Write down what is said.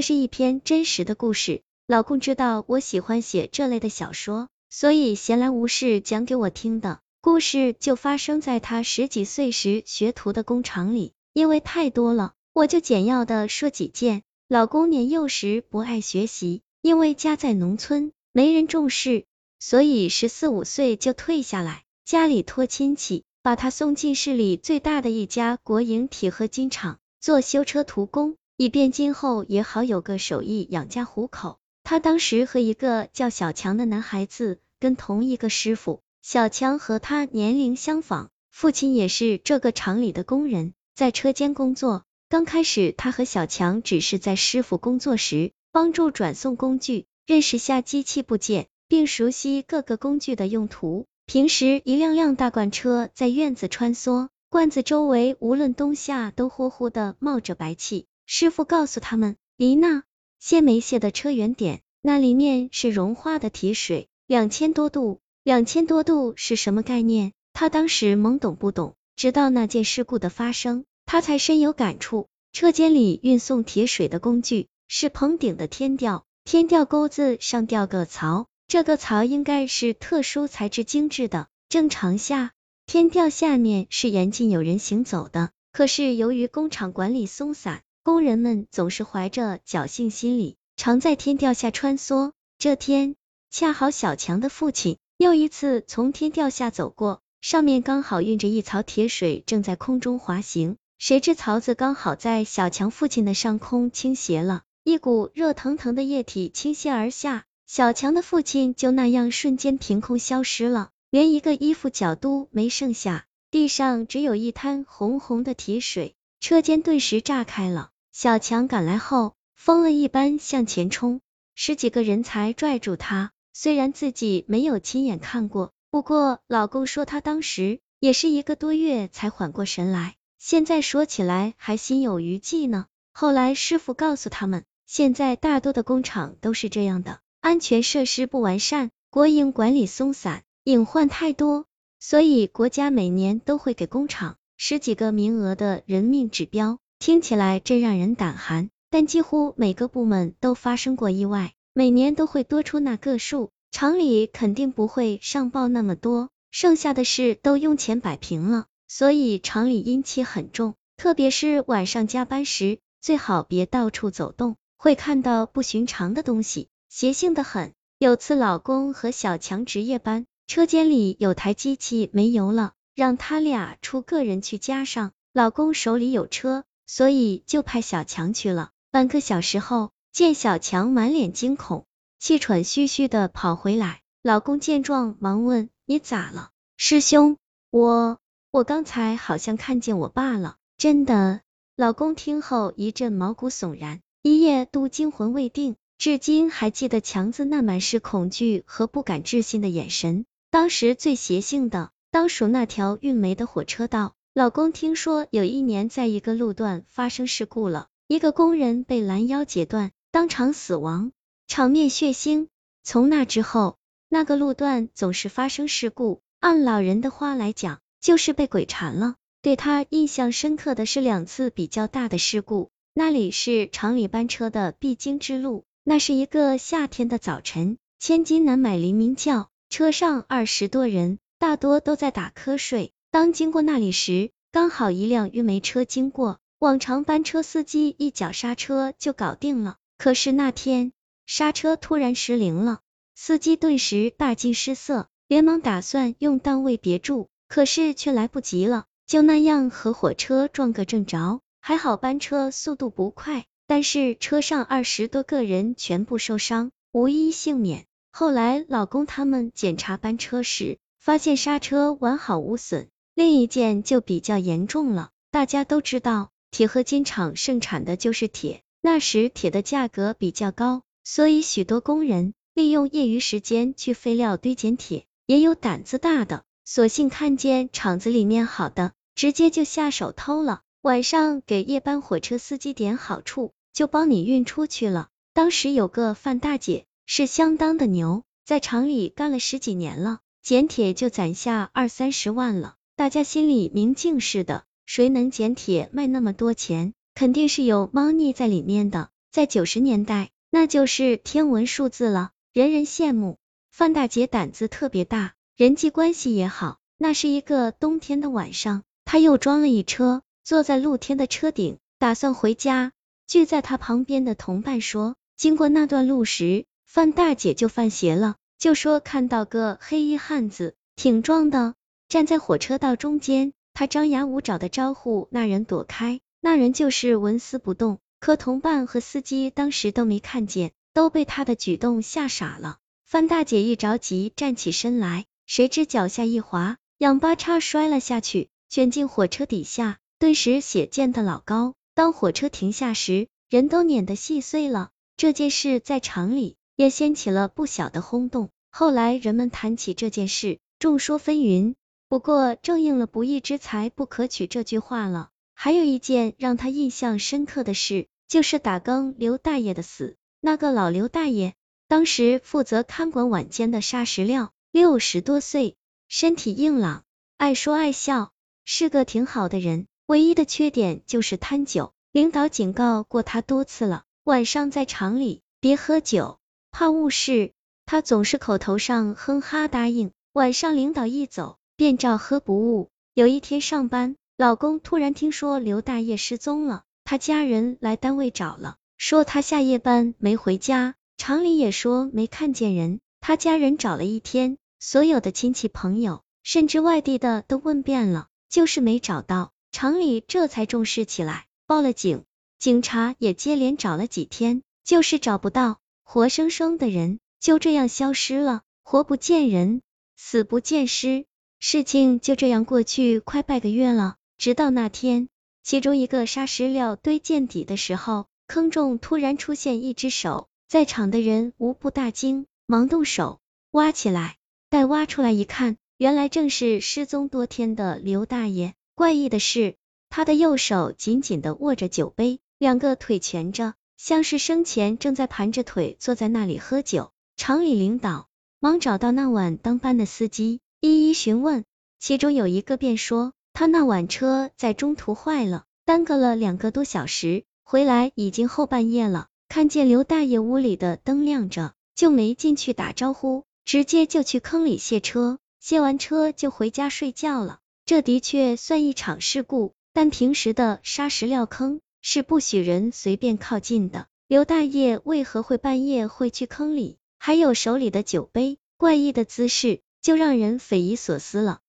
这是一篇真实的故事。老公知道我喜欢写这类的小说，所以闲来无事讲给我听的。故事就发生在他十几岁时学徒的工厂里，因为太多了，我就简要的说几件。老公年幼时不爱学习，因为家在农村，没人重视，所以十四五岁就退下来，家里托亲戚。把他送进市里最大的一家国营铁合金厂做修车徒工，以便今后也好有个手艺养家糊口。他当时和一个叫小强的男孩子跟同一个师傅，小强和他年龄相仿，父亲也是这个厂里的工人，在车间工作。刚开始，他和小强只是在师傅工作时帮助转送工具，认识下机器部件，并熟悉各个工具的用途。平时一辆辆大罐车在院子穿梭，罐子周围无论冬夏都呼呼的冒着白气。师傅告诉他们，离那些没卸的车远点，那里面是融化的铁水，两千多度。两千多度是什么概念？他当时懵懂不懂，直到那件事故的发生，他才深有感触。车间里运送铁水的工具是棚顶的天吊，天吊钩子上吊个槽。这个槽应该是特殊材质精致的，正常下天吊下面是严禁有人行走的。可是由于工厂管理松散，工人们总是怀着侥幸心理，常在天吊下穿梭。这天恰好小强的父亲又一次从天吊下走过，上面刚好运着一槽铁水，正在空中滑行。谁知槽子刚好在小强父亲的上空倾斜了，一股热腾腾的液体倾泻而下。小强的父亲就那样瞬间凭空消失了，连一个衣服角都没剩下，地上只有一滩红红的铁水，车间顿时炸开了。小强赶来后，疯了一般向前冲，十几个人才拽住他。虽然自己没有亲眼看过，不过老公说他当时也是一个多月才缓过神来，现在说起来还心有余悸呢。后来师傅告诉他们，现在大多的工厂都是这样的。安全设施不完善，国营管理松散，隐患太多，所以国家每年都会给工厂十几个名额的人命指标。听起来真让人胆寒，但几乎每个部门都发生过意外，每年都会多出那个数，厂里肯定不会上报那么多，剩下的事都用钱摆平了，所以厂里阴气很重，特别是晚上加班时，最好别到处走动，会看到不寻常的东西。邪性的很。有次老公和小强值夜班，车间里有台机器没油了，让他俩出个人去加上。老公手里有车，所以就派小强去了。半个小时后，见小强满脸惊恐，气喘吁吁的跑回来。老公见状，忙问：“你咋了？”师兄，我我刚才好像看见我爸了。真的？老公听后一阵毛骨悚然，一夜都惊魂未定。至今还记得强子那满是恐惧和不敢置信的眼神。当时最邪性的，当属那条运煤的火车道。老公听说有一年在一个路段发生事故了，一个工人被拦腰截断，当场死亡，场面血腥。从那之后，那个路段总是发生事故。按老人的话来讲，就是被鬼缠了。对他印象深刻的是两次比较大的事故，那里是厂里班车的必经之路。那是一个夏天的早晨，千金难买黎明叫，车上二十多人，大多都在打瞌睡。当经过那里时，刚好一辆运煤车经过，往常班车司机一脚刹车就搞定了，可是那天刹车突然失灵了，司机顿时大惊失色，连忙打算用档位别住，可是却来不及了，就那样和火车撞个正着，还好班车速度不快。但是车上二十多个人全部受伤，无一幸免。后来老公他们检查班车时，发现刹车完好无损。另一件就比较严重了。大家都知道，铁合金厂盛产的就是铁，那时铁的价格比较高，所以许多工人利用业余时间去废料堆捡铁。也有胆子大的，索性看见厂子里面好的，直接就下手偷了。晚上给夜班火车司机点好处。就帮你运出去了。当时有个范大姐是相当的牛，在厂里干了十几年了，捡铁就攒下二三十万了。大家心里明镜似的，谁能捡铁卖那么多钱，肯定是有猫腻在里面的。在九十年代，那就是天文数字了，人人羡慕。范大姐胆子特别大，人际关系也好。那是一个冬天的晚上，她又装了一车，坐在露天的车顶，打算回家。聚在她旁边的同伴说，经过那段路时，范大姐就犯邪了，就说看到个黑衣汉子，挺壮的，站在火车道中间。他张牙舞爪的招呼那人躲开，那人就是纹丝不动。可同伴和司机当时都没看见，都被他的举动吓傻了。范大姐一着急站起身来，谁知脚下一滑，仰八叉摔了下去，卷进火车底下，顿时血溅得老高。当火车停下时，人都碾得细碎了。这件事在厂里也掀起了不小的轰动。后来人们谈起这件事，众说纷纭。不过正应了“不义之财不可取”这句话了。还有一件让他印象深刻的事，就是打更刘大爷的死。那个老刘大爷，当时负责看管晚间的砂石料，六十多岁，身体硬朗，爱说爱笑，是个挺好的人。唯一的缺点就是贪酒，领导警告过他多次了，晚上在厂里别喝酒，怕误事。他总是口头上哼哈答应，晚上领导一走，便照喝不误。有一天上班。老公突然听说刘大爷失踪了，他家人来单位找了，说他下夜班没回家，厂里也说没看见人。他家人找了一天，所有的亲戚朋友，甚至外地的都问遍了，就是没找到。厂里这才重视起来，报了警，警察也接连找了几天，就是找不到，活生生的人就这样消失了，活不见人，死不见尸，事情就这样过去快半个月了。直到那天，其中一个沙石料堆见底的时候，坑中突然出现一只手，在场的人无不大惊，忙动手挖起来。待挖出来一看，原来正是失踪多天的刘大爷。怪异的是，他的右手紧紧的握着酒杯，两个腿蜷着，像是生前正在盘着腿坐在那里喝酒。厂里领导忙找到那晚当班的司机，一一询问，其中有一个便说。他那晚车在中途坏了，耽搁了两个多小时，回来已经后半夜了。看见刘大爷屋里的灯亮着，就没进去打招呼，直接就去坑里卸车，卸完车就回家睡觉了。这的确算一场事故，但平时的沙石料坑是不许人随便靠近的。刘大爷为何会半夜会去坑里？还有手里的酒杯，怪异的姿势，就让人匪夷所思了。